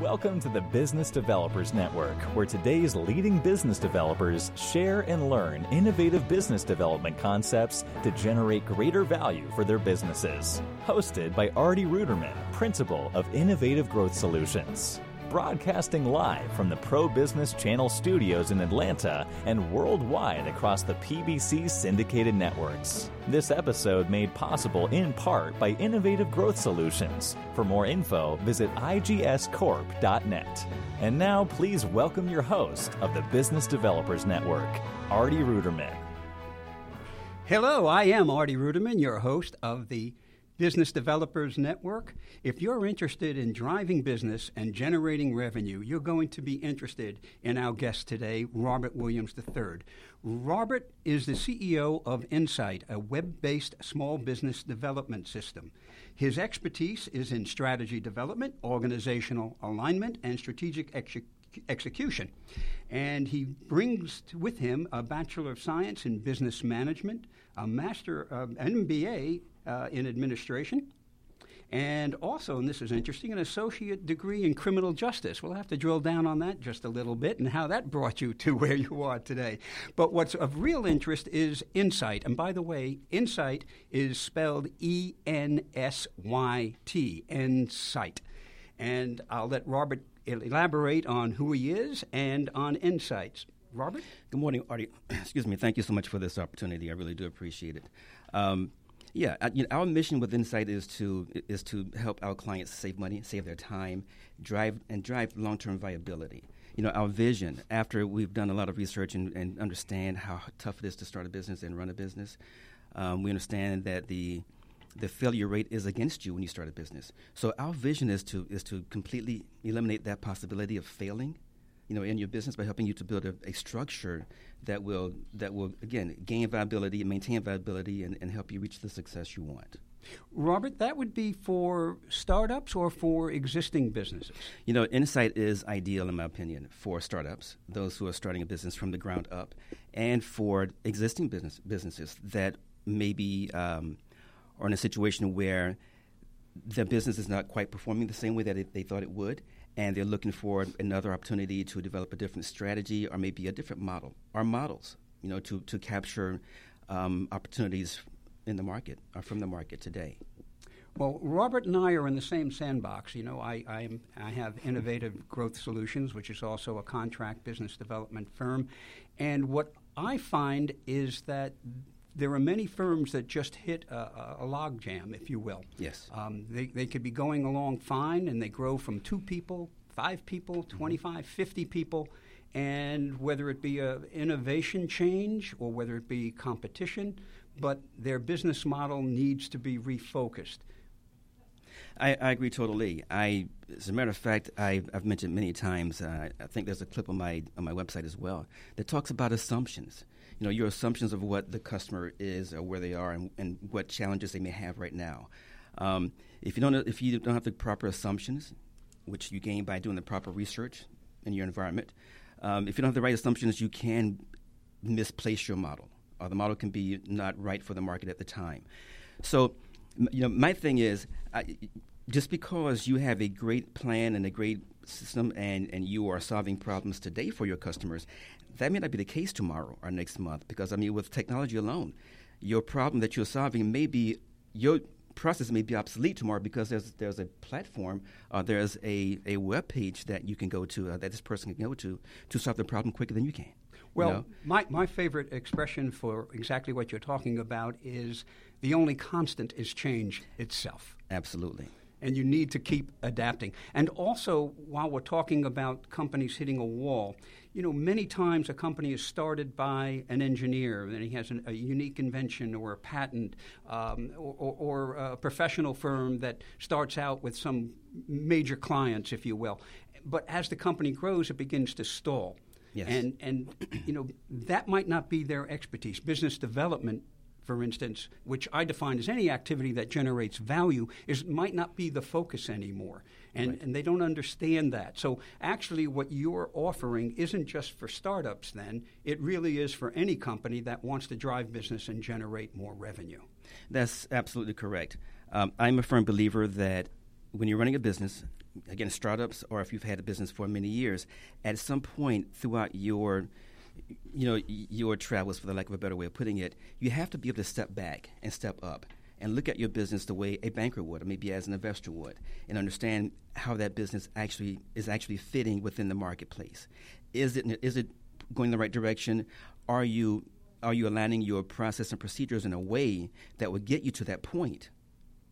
Welcome to the Business Developers Network, where today's leading business developers share and learn innovative business development concepts to generate greater value for their businesses. Hosted by Artie Ruderman, Principal of Innovative Growth Solutions broadcasting live from the Pro Business Channel studios in Atlanta and worldwide across the PBC syndicated networks. This episode made possible in part by Innovative Growth Solutions. For more info, visit igscorp.net. And now, please welcome your host of the Business Developers Network, Artie Ruderman. Hello, I am Artie Ruderman, your host of the Business Developers Network. If you're interested in driving business and generating revenue, you're going to be interested in our guest today, Robert Williams III. Robert is the CEO of Ensyt, a web based small business development system. His expertise is in strategy development, organizational alignment, and strategic execution execution. And he brings with him a Bachelor of Science in Business Management, a Master, uh, MBA uh, in administration. And also, and this is interesting, an associate degree in criminal justice. We'll have to drill down on that just a little bit and how that brought you to where you are today. But what's of real interest is Ensyt. And by the way, Ensyt is spelled E N S Y T, Ensyt. And I'll let Robert elaborate on who he is and on insights. Robert? Good morning, Artie. Excuse me. Thank you so much for this opportunity. I really do appreciate it. Um, yeah, you know, our mission with Ensyt is to is to help our clients save money, save their time, drive and drive long term viability. You know, our vision after we've done a lot of research and, and understand how tough it is to start a business and run a business, um, we understand that the the failure rate is against you when you start a business. So our vision is to is to completely eliminate that possibility of failing you know, in your business by helping you to build a, a structure that will that will again gain viability and maintain viability and, and help you reach the success you want. Robert, that would be for startups or for existing businesses? You know, Ensyt is ideal, in my opinion, for startups, those who are starting a business from the ground up, and for existing business businesses that maybe um, are in a situation where the business is not quite performing the same way that it, they thought it would, and they're looking for another opportunity to develop a different strategy or maybe a different model or models, you know, to, to capture um, opportunities in the market or from the market today. Well, Robert and I are in the same sandbox. You know, I, I, I, have Innovative Growth Solutions, which is also a contract business development firm. And what I find is that there are many firms that just hit a, a log jam, if you will. Yes. Um, they, they could be going along fine and they grow from two people, five people, mm-hmm. 25, 50 people. And whether it be an innovation change or whether it be competition, but their business model needs to be refocused. I, I, agree totally. I, as a matter of fact, I, have mentioned many times. Uh, I think there's a clip on my on my website as well that talks about assumptions you know, your assumptions of what the customer is or where they are and, and what challenges they may have right now. Um, if you don't if you don't have the proper assumptions, which you gain by doing the proper research in your environment, um, if you don't have the right assumptions, you can misplace your model, or the model can be not right for the market at the time. So, you know, my thing is, I, just because you have a great plan and a great system and, and you are solving problems today for your customers, that may not be the case tomorrow or next month because, I mean, with technology alone, your problem that you're solving may be your process may be obsolete tomorrow because there's there's a platform, uh, there's a, a web page that you can go to uh, that this person can go to to solve the problem quicker than you can. Well, you know? my, my favorite expression for exactly what you're talking about is the only constant is change itself. Absolutely and you need to keep adapting. And also, while we're talking about companies hitting a wall, you know, many times a company is started by an engineer, and he has an, a unique invention or a patent, um, or, or, or, a professional firm that starts out with some major clients, if you will. But as the company grows, it begins to stall. Yes. And, and you know, that might not be their expertise. Business development for instance, which I define as any activity that generates value, is might not be the focus anymore. And, right. and they don't understand that. So actually what you're offering isn't just for startups then, it really is for any company that wants to drive business and generate more revenue. That's absolutely correct. Um, I'm a firm believer that when you're running a business, again, startups, or if you've had a business for many years, at some point throughout your you know your travels, for the lack of a better way of putting it, you have to be able to step back and step up and look at your business the way a banker would, or maybe as an investor would, and understand how that business actually is actually fitting within the marketplace. Is it is it going in the right direction? Are you are you aligning your process and procedures in a way that would get you to that point?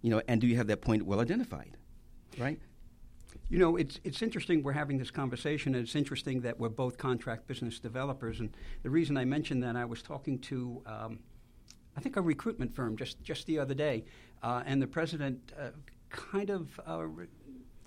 You know, and do you have that point well identified? Right? You know, it's it's interesting we're having this conversation, and it's interesting that we're both contract business developers. And the reason I mentioned that, I was talking to, um, I think, a recruitment firm just just the other day, uh, and the president uh, kind of uh,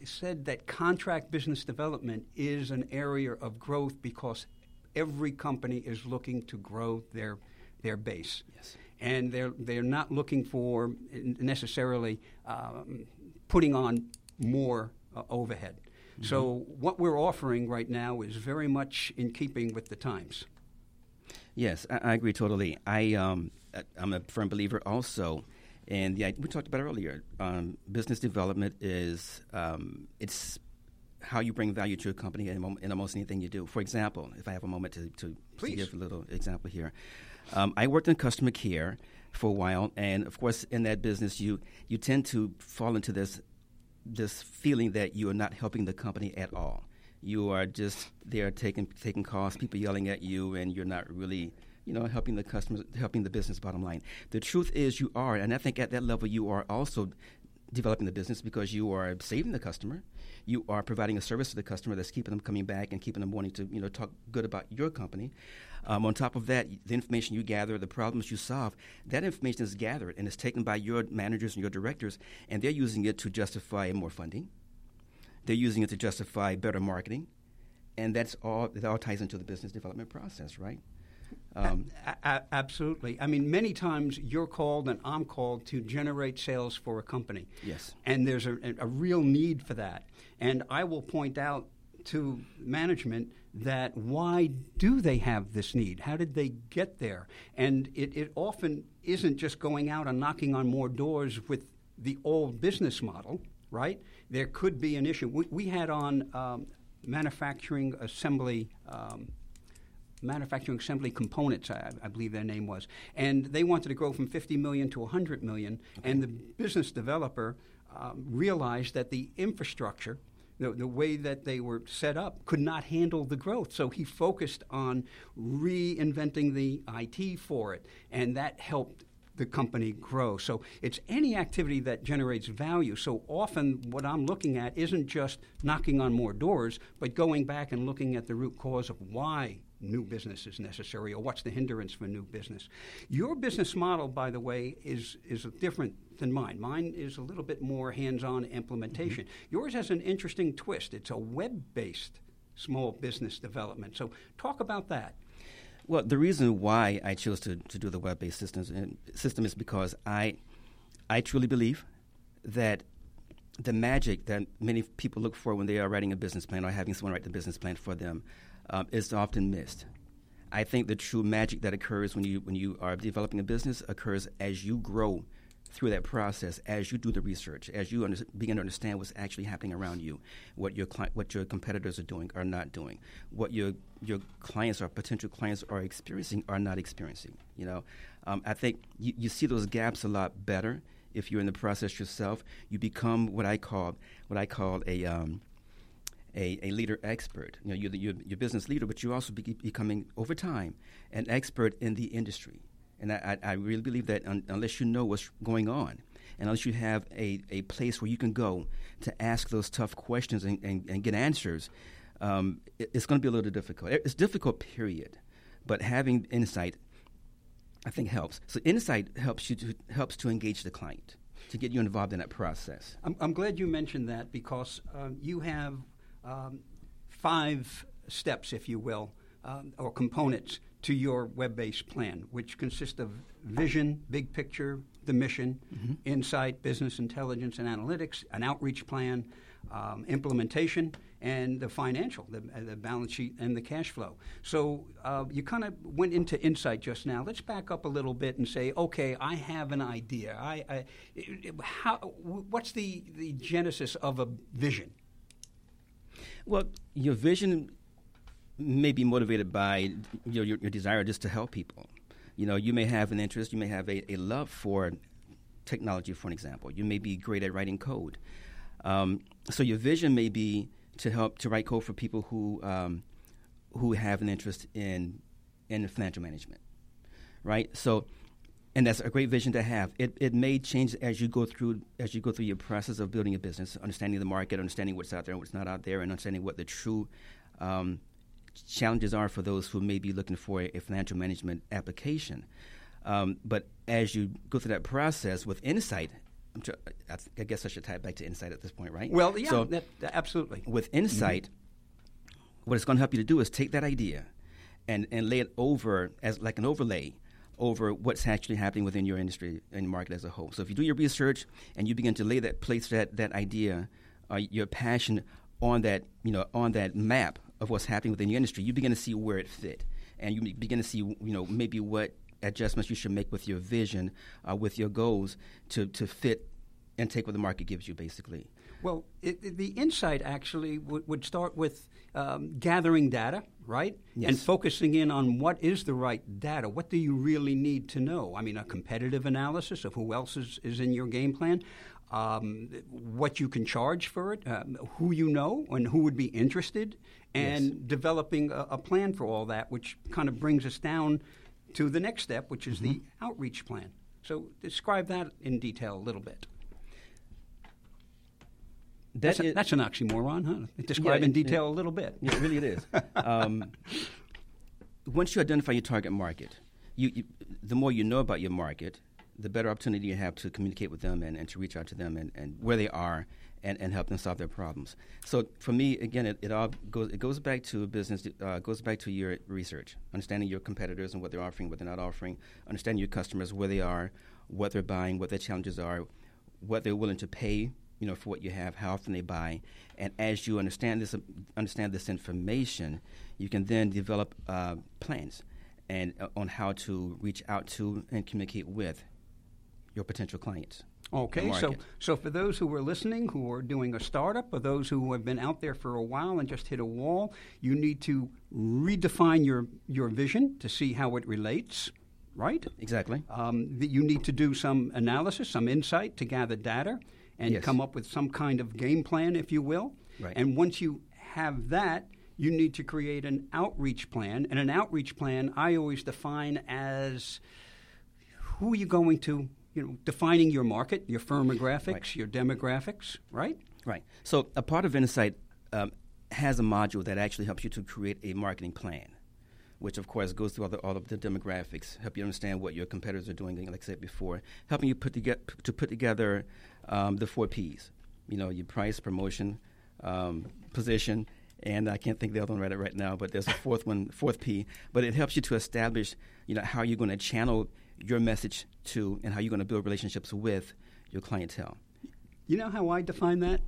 said that contract business development is an area of growth because every company is looking to grow their their base. Yes. And they're they're not looking for necessarily um, putting on more uh, overhead. Mm-hmm. So what we're offering right now is very much in keeping with the times. Yes, I, I agree totally. I um, I'm a firm believer also. And the, we talked about earlier, um, business development is um, it's how you bring value to a company in, in, almost anything you do. For example, if I have a moment to, to, to give a little example here, um, I worked in customer care for a while, and of course, in that business, you you tend to fall into this this feeling that you are not helping the company at all. You are just there taking taking calls, people yelling at you, and you're not really you know helping the customers, helping the business bottom line. The truth is, you are, and I think at that level, you are also developing the business because you are saving the customer you are providing a service to the customer that's keeping them coming back and keeping them wanting to you know talk good about your company. Um, on top of that, the information you gather, the problems you solve, that information is gathered and is taken by your managers and your directors, and they're using it to justify more funding. They're using it to justify better marketing, and that's all. That all ties into the business development process, right? Um, a- absolutely. I mean, many times you're called and I'm called to generate sales for a company. Yes. And there's a, a real need for that. And I will point out to management that why do they have this need? How did they get there? And it, it often isn't just going out and knocking on more doors with the old business model, right? There could be an issue. We, we had on um, manufacturing assembly. Um, manufacturing assembly components, I, I, believe their name was, and they wanted to grow from 50 million to 100 million. Okay. And the business developer um, realized that the infrastructure the, the way that they were set up could not handle the growth. So he focused on reinventing the IT for it, and that helped the company grow. So it's any activity that generates value. So often, what I'm looking at isn't just knocking on more doors, but going back and looking at the root cause of why new business is necessary or what's the hindrance for new business. Your business model, by the way, is, is different than mine. Mine is a little bit more hands on implementation. Mm-hmm. Yours has an interesting twist. It's a web based small business development. So, talk about that. Well, the reason why I chose to, to do the web based systems system is because I, I truly believe that the magic that many people look for when they are writing a business plan or having someone write the business plan for them um, is often missed. I think the true magic that occurs when you when you are developing a business occurs as you grow through that process, as you do the research, as you under, begin to understand what's actually happening around you, what your cli- what your competitors are doing are not doing, what your your clients or potential clients are experiencing or not experiencing. You know, um, I think you, you see those gaps a lot better if you're in the process yourself. You become what I call what I call a um, a, a leader expert. You know, you're, the, you're, you're business leader, but you're also be becoming, over time, an expert in the industry. And I, I really believe that un, unless you know what's going on, and unless you have a, a place where you can go to ask those tough questions and, and, and get answers, um, it, it's going to be a little difficult. It's difficult, period. But having insight, I think, helps. So insight helps you to, helps to engage the client, to get you involved in that process. I'm, I'm glad you mentioned that because um, you have um, five steps, if you will, um, or components to your web based plan, which consist of vision, big picture, the mission, insight, business intelligence and analytics, an outreach plan, um, implementation, and the financial, the, uh, the balance sheet and the cash flow. So uh, you kind of went into insight just now. Let's back up a little bit and say, okay, I have an idea. I, I how, what's the, the genesis of a vision? Well, your vision may be motivated by your, your, your, desire just to help people. You know, you may have an interest, you may have a, a love for technology, for an example. You may be great at writing code. Um, so your vision may be to help to write code for people who um, who have an interest in in financial management, right? So, and that's a great vision to have. It it may change as you go through as you go through your process of building a business, understanding the market, understanding what's out there and what's not out there, and understanding what the true um, challenges are for those who may be looking for a, a financial management application. Um, but as you go through that process with insight, tr- I, th- I, guess I should tie it back to insight at this point, right? Well, yeah, so that, absolutely. With insight, mm-hmm. what it's going to help you to do is take that idea and, and lay it over as like an overlay over what's actually happening within your industry and market as a whole. So if you do your research and you begin to lay that place that that idea, uh, your passion on that you know on that map of what's happening within your industry, you begin to see where it fit, and you begin to see you know maybe what adjustments you should make with your vision, uh, with your goals to, to fit and take what the market gives you, basically. Well, it, the insight actually w- would start with um, gathering data, right? Yes. And focusing in on what is the right data. What do you really need to know? I mean, a competitive analysis of who else is, is in your game plan, um, what you can charge for it, um, who you know, and who would be interested, and yes. developing a, a, plan for all that, which kind of brings us down to the next step, which is mm-hmm. the outreach plan. So describe that in detail a little bit. That that's, is, that's, an oxymoron, huh? Describe yeah, in detail a little bit. Yeah, really it is. um, once you identify your target market, you, you, the more you know about your market, the better opportunity you have to communicate with them and, and to reach out to them and, and where they are and, and help them solve their problems. So for me, again, it, it all goes it goes back to business, uh, goes back to your research, understanding your competitors and what they're offering, what they're not offering, understanding your customers, where they are, what they're buying, what their challenges are, what they're willing to pay, you know, for what you have, how often they buy, and as you understand this, understand this information, you can then develop uh, plans and uh, on how to reach out to and communicate with your potential clients. Okay, so so for those who are listening, who are doing a startup, or those who have been out there for a while and just hit a wall, you need to redefine your your vision to see how it relates. Right? Exactly. Um, you need to do some analysis, some insight to gather data, and yes. come up with some kind of game plan, if you will. Right. And once you have that, you need to create an outreach plan. And an outreach plan, I always define as who are you going to you know, defining your market, your firmographics, right. your demographics, right? Right. So a part of Ensyt um, has a module that actually helps you to create a marketing plan, which of course goes through all, the, all of the demographics, help you understand what your competitors are doing, like I said before, helping you put together to put together um, the four P's. You know, your price, promotion, um, position, and I can't think the other one right right now, but there's a fourth one, fourth P. But it helps you to establish, you know, how you're going to channel your message to and how you're going to build relationships with your clientele. You know how I define that?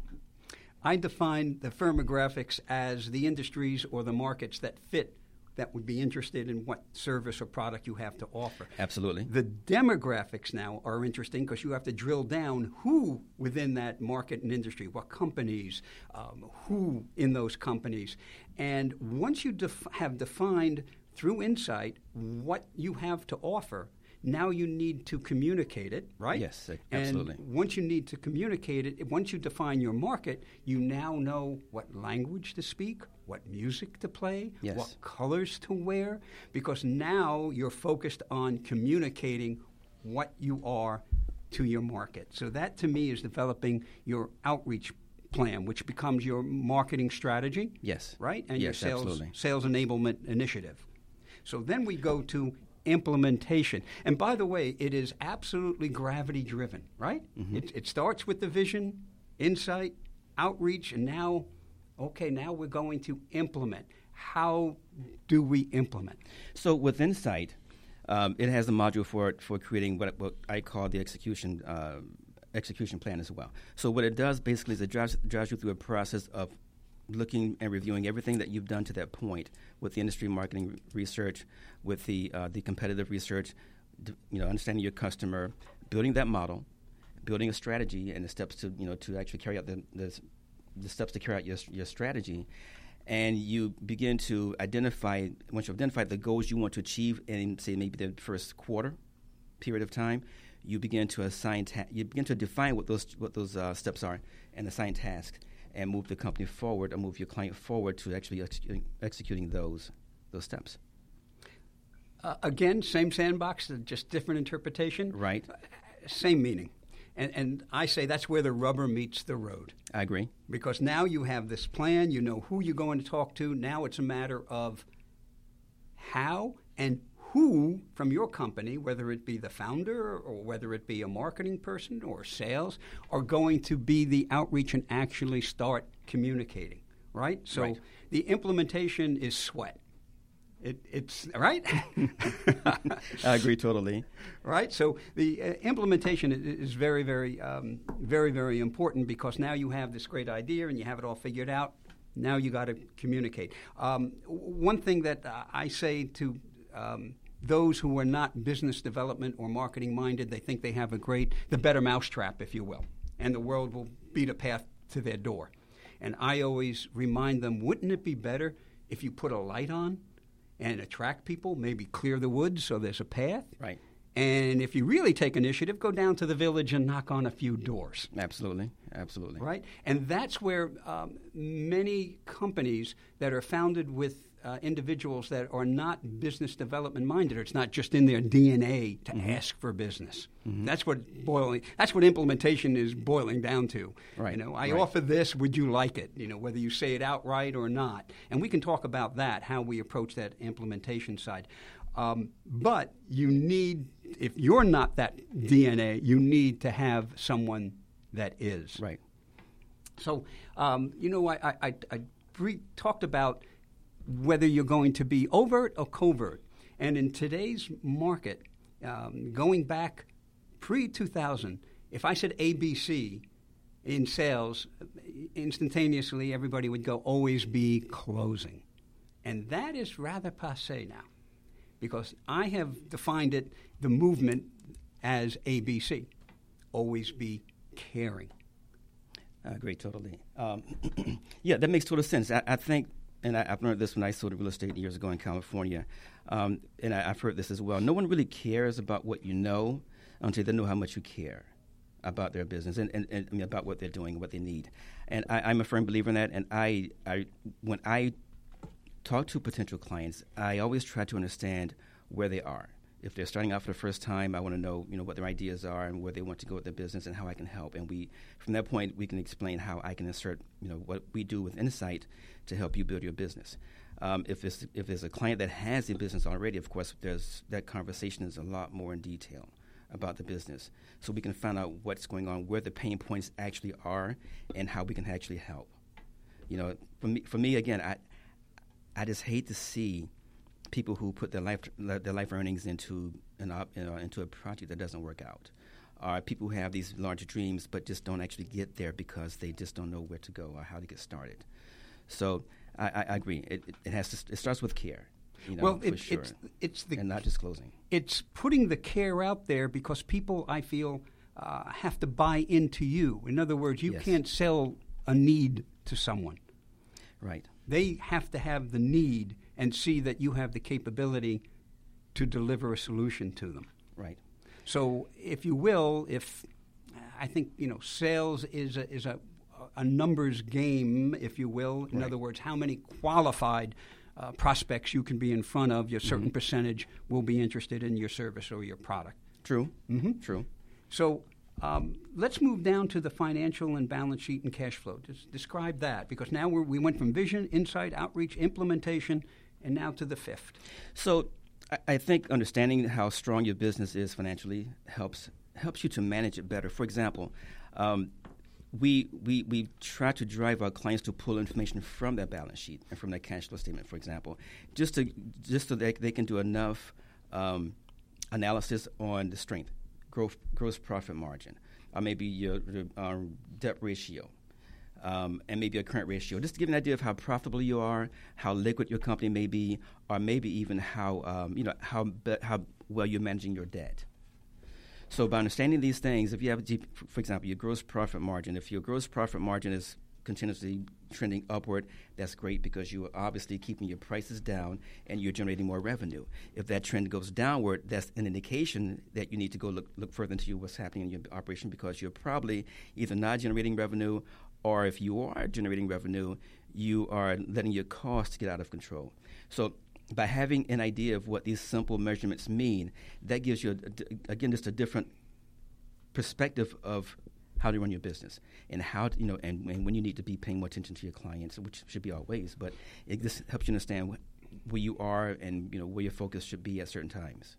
I define the firmographics as the industries or the markets that fit that would be interested in what service or product you have to offer. Absolutely. The demographics now are interesting because you have to drill down who within that market and industry, what companies, um, who in those companies. And once you def- have defined through insight what you have to offer, now you need to communicate it, right? Yes, absolutely. And once you need to communicate it, once you define your market, you now know what language to speak, what music to play, yes. what colors to wear, because now you're focused on communicating what you are to your market. So that to me is developing your outreach plan, which becomes your marketing strategy. Yes. Right? And yes, your sales absolutely. sales enablement initiative. So then we go to implementation. And by the way, it is absolutely gravity driven, right? Mm-hmm. It, it starts with the vision, insight, outreach, and now, okay, now we're going to implement. How do we implement? So with insight, Um, it has a module for for creating what, what I call the execution uh, execution plan as well. So what it does basically is it drives, drives you through a process of looking and reviewing everything that you've done to that point with the industry marketing research, with the uh, the competitive research, you know, understanding your customer, building that model, building a strategy and the steps to you know to actually carry out the the, the steps to carry out your your strategy, and you begin to identify once you identify the goals you want to achieve in say maybe the first quarter period of time, you begin to assign ta- you begin to define what those what those uh, steps are and assign tasks and move the company forward or move your client forward to actually executing, executing those those steps. Uh, again, same sandbox, just different interpretation. Right. Same meaning. And, and I say that's where the rubber meets the road. I agree. Because now you have this plan, you know who you're going to talk to. Now it's a matter of how and who from your company, whether it be the founder or whether it be a marketing person or sales, are going to be the outreach and actually start communicating, right? So right. the implementation is sweat. It, it's right. I agree totally. Right. So the uh, implementation is very, very, um, very, very important because now you have this great idea and you have it all figured out. Now you got to communicate. Um, one thing that uh, I say to um, those who are not business development or marketing minded, they think they have a great, the better mousetrap, if you will, and the world will beat a path to their door. And I always remind them, wouldn't it be better if you put a light on? and attract people, maybe clear the woods so there's a path. Right. And if you really take initiative, go down to the village and knock on a few doors. Absolutely, absolutely. Right? And that's where um, many companies that are founded with uh, individuals that are not business development minded, or it's not just in their DNA to mm-hmm. ask for business. Mm-hmm. That's what boiling. That's what implementation is boiling down to. Right. You know, I right. offer this. Would you like it? You know, whether you say it outright or not, and we can talk about that, how we approach that implementation side. Um, but you need, if you're not that DNA, you need to have someone that is. Right. So, um, you know, I, I, I, I talked about whether you're going to be overt or covert. And in today's market, um, going back pre 2000, if I said ABC in sales, instantaneously everybody would go always be closing. And that is rather passe now because I have defined it, the movement, as ABC always be caring. I agree totally. Um, yeah, that makes total sense. I, I think and I, have learned this when I sold real estate years ago in California, um, and I, have heard this as well. No one really cares about what you know until they know how much you care about their business and, and, and I mean, about what they're doing, and what they need. And I, am a firm believer in that. And I, I, when I talk to potential clients, I always try to understand where they are. If they're starting out for the first time, I want to know, you know, what their ideas are and where they want to go with their business and how I can help. And we, from that point, we can explain how I can insert, you know, what we do with Ensyt to help you build your business. Um, if it's if there's a client that has a business already, of course, there's that conversation is a lot more in detail about the business, so we can find out what's going on, where the pain points actually are, and how we can actually help. You know, for me, for me again, I I just hate to see people who put their life their life earnings into an op, you know, into a project that doesn't work out. Or people who have these large dreams but just don't actually get there because they just don't know where to go or how to get started. So I, I, I agree. It, it, has to. It starts with care. You know, well, it, sure. it's it's the and not just closing. It's putting the care out there because people, I feel, uh, have to buy into you. In other words, you yes. can't sell a need to someone. Right. They have to have the need and see that you have the capability to deliver a solution to them. Right. So, if you will, if I think you know, sales is a, is a a numbers game, if you will. In right. other words, how many qualified uh, prospects you can be in front of, your certain mm-hmm. percentage will be interested in your service or your product. True. Mm-hmm. True. So um, let's move down to the financial and balance sheet and cash flow. Just describe that because now we went from vision, insight, outreach, implementation, and now to the fifth. So I, think understanding how strong your business is financially helps helps you to manage it better. For example, um, we, we, we try to drive our clients to pull information from their balance sheet and from their cash flow statement, for example, just to just so that they can do enough um, analysis on the strength, growth, gross profit margin, or maybe your um, debt ratio, um, and maybe a current ratio, just to give an idea of how profitable you are, how liquid your company may be, or maybe even how um, you know how be- how well you're managing your debt. So by understanding these things, if you have, for example, your gross profit margin, if your gross profit margin is continuously trending upward, that's great because you are obviously keeping your prices down and you're generating more revenue. If that trend goes downward, that's an indication that you need to go look, look further into what's happening in your operation because you're probably either not generating revenue or if you are generating revenue, you are letting your costs get out of control. So by having an idea of what these simple measurements mean, that gives you, a, again, just a different perspective of how to run your business and how to, you know and, and, when you need to be paying more attention to your clients, which should be always. But it just helps you understand where you are and you know where your focus should be at certain times.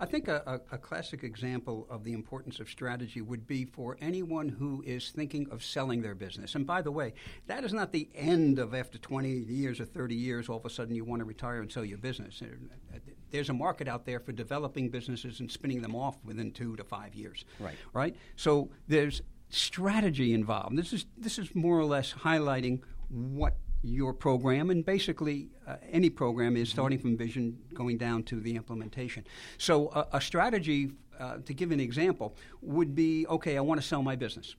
I think a, a, a, classic example of the importance of strategy would be for anyone who is thinking of selling their business. And by the way, that is not the end of after 20 years or 30 years, all of a sudden you want to retire and sell your business. There's a market out there for developing businesses and spinning them off within two to five years. Right. Right? So there's strategy involved. This is, this is more or less highlighting what your program, and basically uh, any program is starting from vision going down to the implementation. So, uh, a strategy, uh, to give an example, would be okay, I want to sell my business.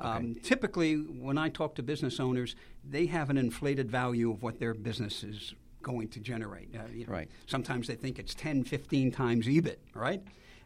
Okay. Um, typically, when I talk to business owners, they have an inflated value of what their business is going to generate. Uh, you know, right. Sometimes they think it's 10, 15 times EBIT, right?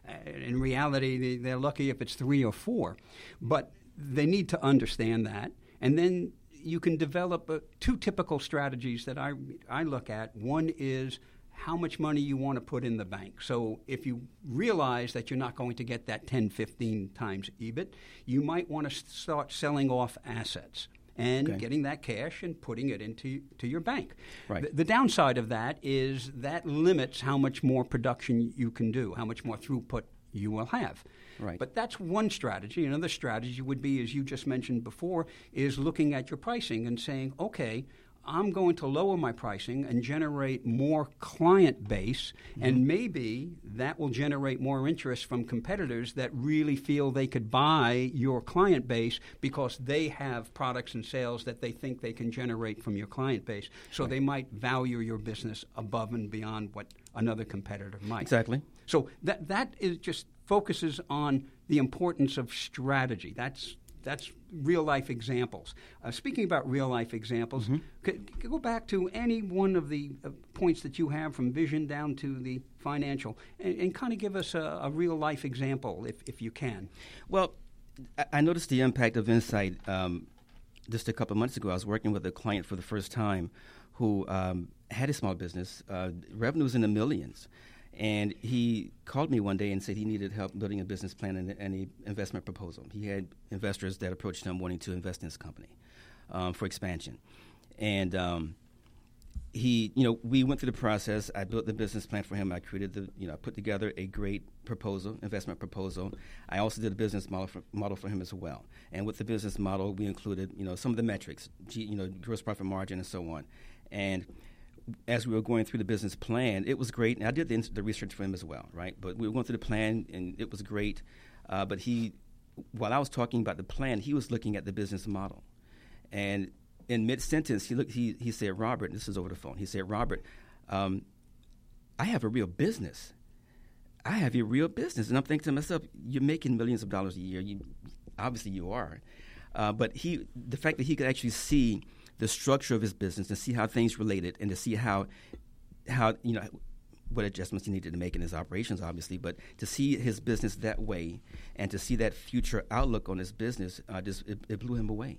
Uh, in reality, they, are lucky if it's three or four. But they need to understand that. And then you can develop uh, two typical strategies that I, I look at. One is how much money you want to put in the bank. So if you realize that you're not going to get that 10, 15 times EBIT, you might want to start selling off assets and okay. getting that cash and putting it into to your bank. Right. The, the, downside of that is that limits how much more production you can do, how much more throughput you will have. Right. But that's one strategy. Another strategy would be, as you just mentioned before, is looking at your pricing and saying, okay, I'm going to lower my pricing and generate more client base, mm-hmm. and maybe that will generate more interest from competitors that really feel they could buy your client base because they have products and sales that they think they can generate from your client base. So right. they might value your business above and beyond what another competitor might. Exactly. So that that is just focuses on the importance of strategy. That's that's real life examples. Uh, speaking about real life examples, mm-hmm. could, could go back to any one of the uh, points that you have from vision down to the financial, and, and kind of give us a, a, real life example if, if you can. Well, I noticed the impact of insight um, just a couple months ago. I was working with a client for the first time who um, had a small business, uh, revenues in the millions. And he called me one day and said he needed help building a business plan and, an investment proposal. He had investors that approached him wanting to invest in his company um, for expansion. And um, he, you know, we went through the process. I built the business plan for him. I created the, you know, I put together a great proposal, investment proposal. I also did a business model for, model for him as well. And with the business model, we included, you know, some of the metrics, you know, gross profit margin and so on. And as we were going through the business plan, it was great. And I did the, the research for him as well, right? But we were going through the plan, and it was great. Uh, but he, while I was talking about the plan, he was looking at the business model. And in mid sentence, he looked. He he said, "Robert, this is over the phone." He said, "Robert, um, I have a real business. I have a real business." And I'm thinking to myself, "You're making millions of dollars a year. You obviously you are." Uh, but he, the fact that he could actually see the structure of his business and see how things related and to see how how you know what adjustments he needed to make in his operations, obviously, but to see his business that way and to see that future outlook on his business, uh, just it, it, blew him away.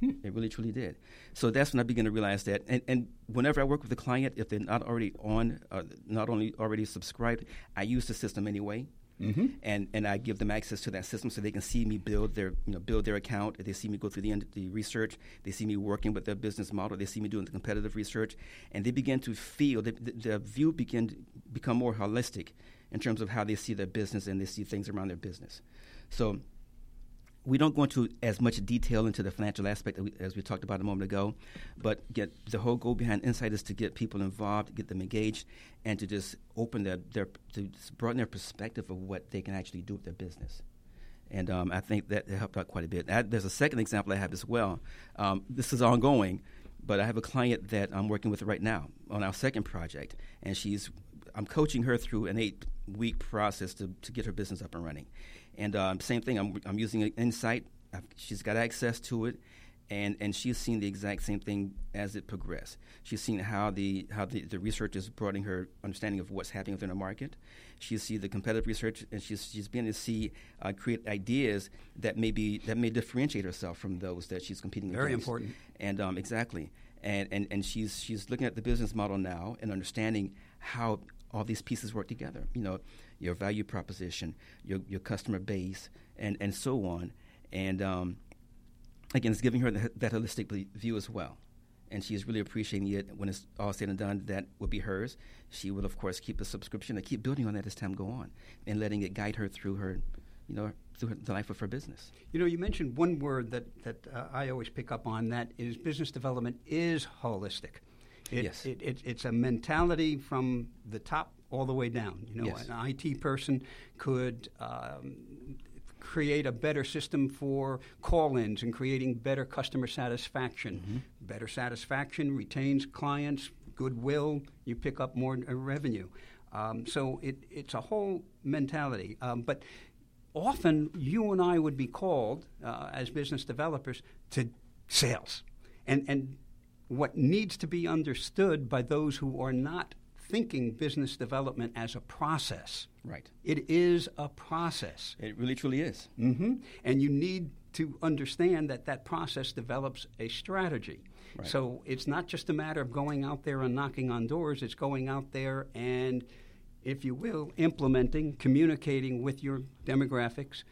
Hmm. It really, truly did. So that's when I began to realize that. And, and whenever I work with a client, if they're not already on, uh, not only already subscribed, I use the system anyway. Mm-hmm. And and I give them access to that system so they can see me build their you know build their account. They see me go through the the research. They see me working with their business model. They see me doing the competitive research, and they begin to feel the, the view begin become more holistic in terms of how they see their business and they see things around their business. So we don't go into as much detail into the financial aspect as we talked about a moment ago, but get the whole goal behind Ensyt is to get people involved, get them engaged, and to just open their, their to broaden their perspective of what they can actually do with their business. And um, I think that helped out quite a bit. I, there's a second example I have as well. Um, this is ongoing, but I have a client that I'm working with right now on our second project, and she's I'm coaching her through an eight week process to, to get her business up and running. And um, same thing, I'm, I'm using Ensyt. I've, she's got access to it, and, and she's seen the exact same thing as it progressed. She's seen how the how the, the research is broadening her understanding of what's happening within the market. She's seen the competitive research, and she's she's beginning to see uh, create ideas that may be that may differentiate herself from those that she's competing Very against. important. And um, exactly, and, and and she's she's looking at the business model now and understanding how all these pieces work together. You know, your value proposition, your your customer base, and and so on. And um, again, it's giving her the, that holistic view as well. And she's really appreciating it when it's all said and done. That will be hers. She will, of course, keep the subscription and keep building on that as time go on, and letting it guide her through her, you know, through her, the life of her business. You know, you mentioned one word that that uh, I always pick up on. That is business development is holistic. It, yes. It, it, it's a mentality from the top all the way down. You know, yes. an IT person could um, create a better system for call-ins and creating better customer satisfaction. Mm-hmm. Better satisfaction retains clients, goodwill. You pick up more uh, revenue. Um, so it, it's a whole mentality. Um, but often you and I would be called uh, as business developers to sales, and and what needs to be understood by those who are not thinking business development as a process. Right. It is a process. It really truly is. Mm-hmm. And you need to understand that that process develops a strategy. Right. So it's not just a matter of going out there and knocking on doors, it's going out there and, if you will, implementing, communicating with your demographics,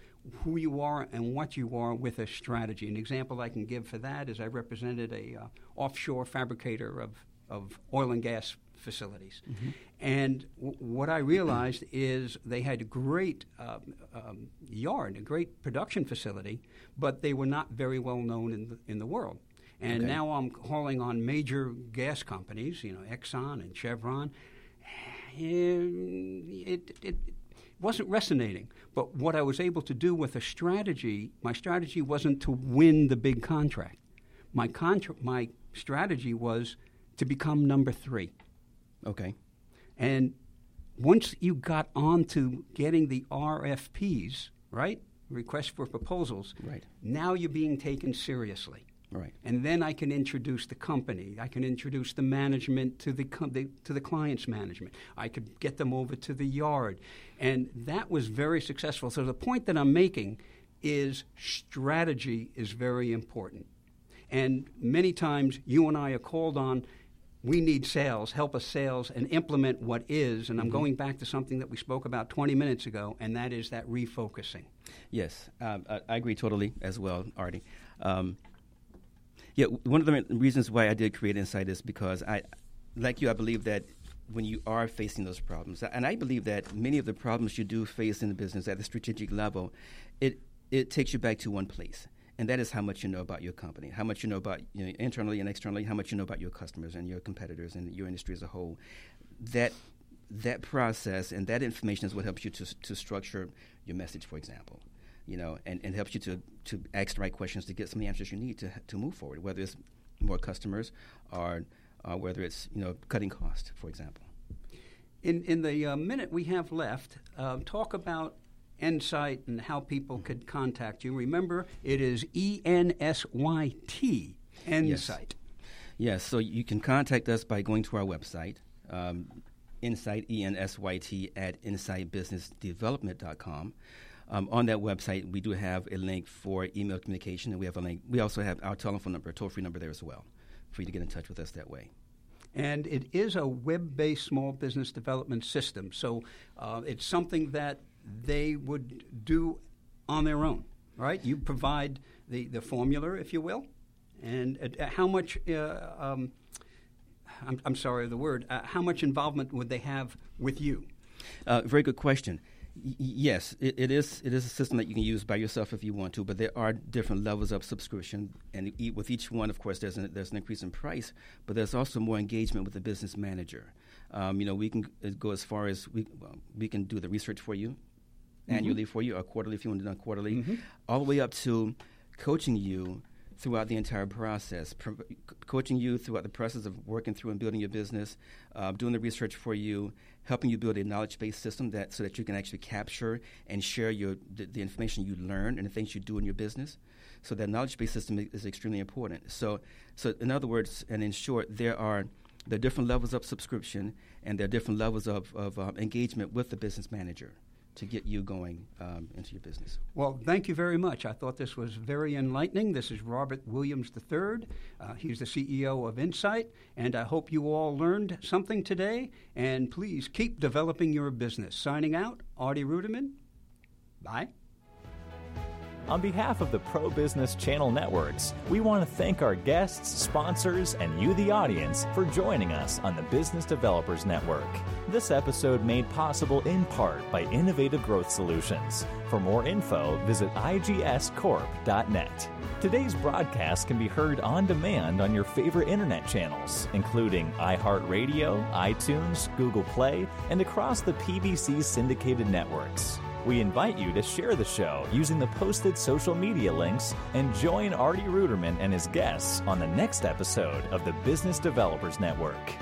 who you are and what you are with a strategy. An example I can give for that is I represented a uh, offshore fabricator of, of oil and gas facilities. Mm-hmm. And w- what I realized is they had a great um, um, yard, a great production facility, but they were not very well known in the, in the world. And Okay. now I'm calling on major gas companies, you know, Exxon and Chevron. And it, it, it wasn't resonating. But what I was able to do with a strategy, my strategy wasn't to win the big contract. My, contra- my strategy was to become number three. Okay. And once you got onto getting the RFPs, right? Request for proposals. Right. Now you're being taken seriously. Right. And then I can introduce the company. I can introduce the management to the, com- the to the client's management. I could get them over to the yard, and that was very successful. So the point that I'm making is strategy is very important. And many times you and I are called on. We need sales, help us sales, and implement what is. And I'm going back to something that we spoke about 20 minutes ago, and that is that refocusing. Yes, um, I, I agree totally as well, Artie. Um, yeah, one of the reasons why I did create Ensyt is because I, like you, I believe that when you are facing those problems, and I believe that many of the problems you do face in the business at the strategic level, it it takes you back to one place, and that is how much you know about your company, how much you know about you know, internally and externally, how much you know about your customers and your competitors and your industry as a whole. That that process and that information is what helps you to to structure your message, for example you know, and, and helps you to, to ask the right questions to get some of the answers you need to, to move forward, whether it's more customers or uh, whether it's, you know, cutting cost, for example. In, in the uh, minute we have left, uh, talk about Ensyt and how people could contact you. Remember, it is E N S Y T, Ensyt. Yes, so you can contact us by going to our website, um, Ensyt, E N S Y T, at insightbusinessdevelopment.com. Um, on that website, we do have a link for email communication, and we have a link. We also have our telephone number, a toll free number there as well, for you to get in touch with us that way. And it is a web based small business development system. So uh, it's something that they would do on their own, right? You provide the, the formula, if you will. And uh, how much, uh, um, I'm, I'm sorry, the word, uh, how much involvement would they have with you? Uh, very good question. Yes, it, it is. It is a system that you can use by yourself if you want to, but there are different levels of subscription, and with each one, of course, there's an, there's an increase in price, but there's also more engagement with the business manager. Um, you know, we can go as far as we well, we can do the research for you mm-hmm. annually for you, or quarterly if you want to do it quarterly, mm-hmm. all the way up to coaching you throughout the entire process, pro- coaching you throughout the process of working through and building your business, uh, doing the research for you, helping you build a knowledge-based system that so that you can actually capture and share your the, the information you learn and the things you do in your business. So that knowledge-based system is, extremely important. So, so in other words, and in short, there are there are different levels of subscription and there are different levels of, of um, engagement with the business manager to get you going um, into your business. Well, thank you very much. I thought this was very enlightening. This is Robert Williams III. Uh, he's the CEO of Ensyt, and I hope you all learned something today. And please keep developing your business. Signing out, Artie Ruderman. Bye. On behalf of the Pro Business Channel Networks, we want to thank our guests, sponsors, and you, the audience, for joining us on the Business Developers Network. This episode made possible in part by Innovative Growth Solutions. For more info, visit igscorp.net. Today's broadcast can be heard on demand on your favorite internet channels, including iHeartRadio, iTunes, Google Play, and across the PBC syndicated networks. We invite you to share the show using the posted social media links and join Artie Ruderman and his guests on the next episode of the Business Developers Network.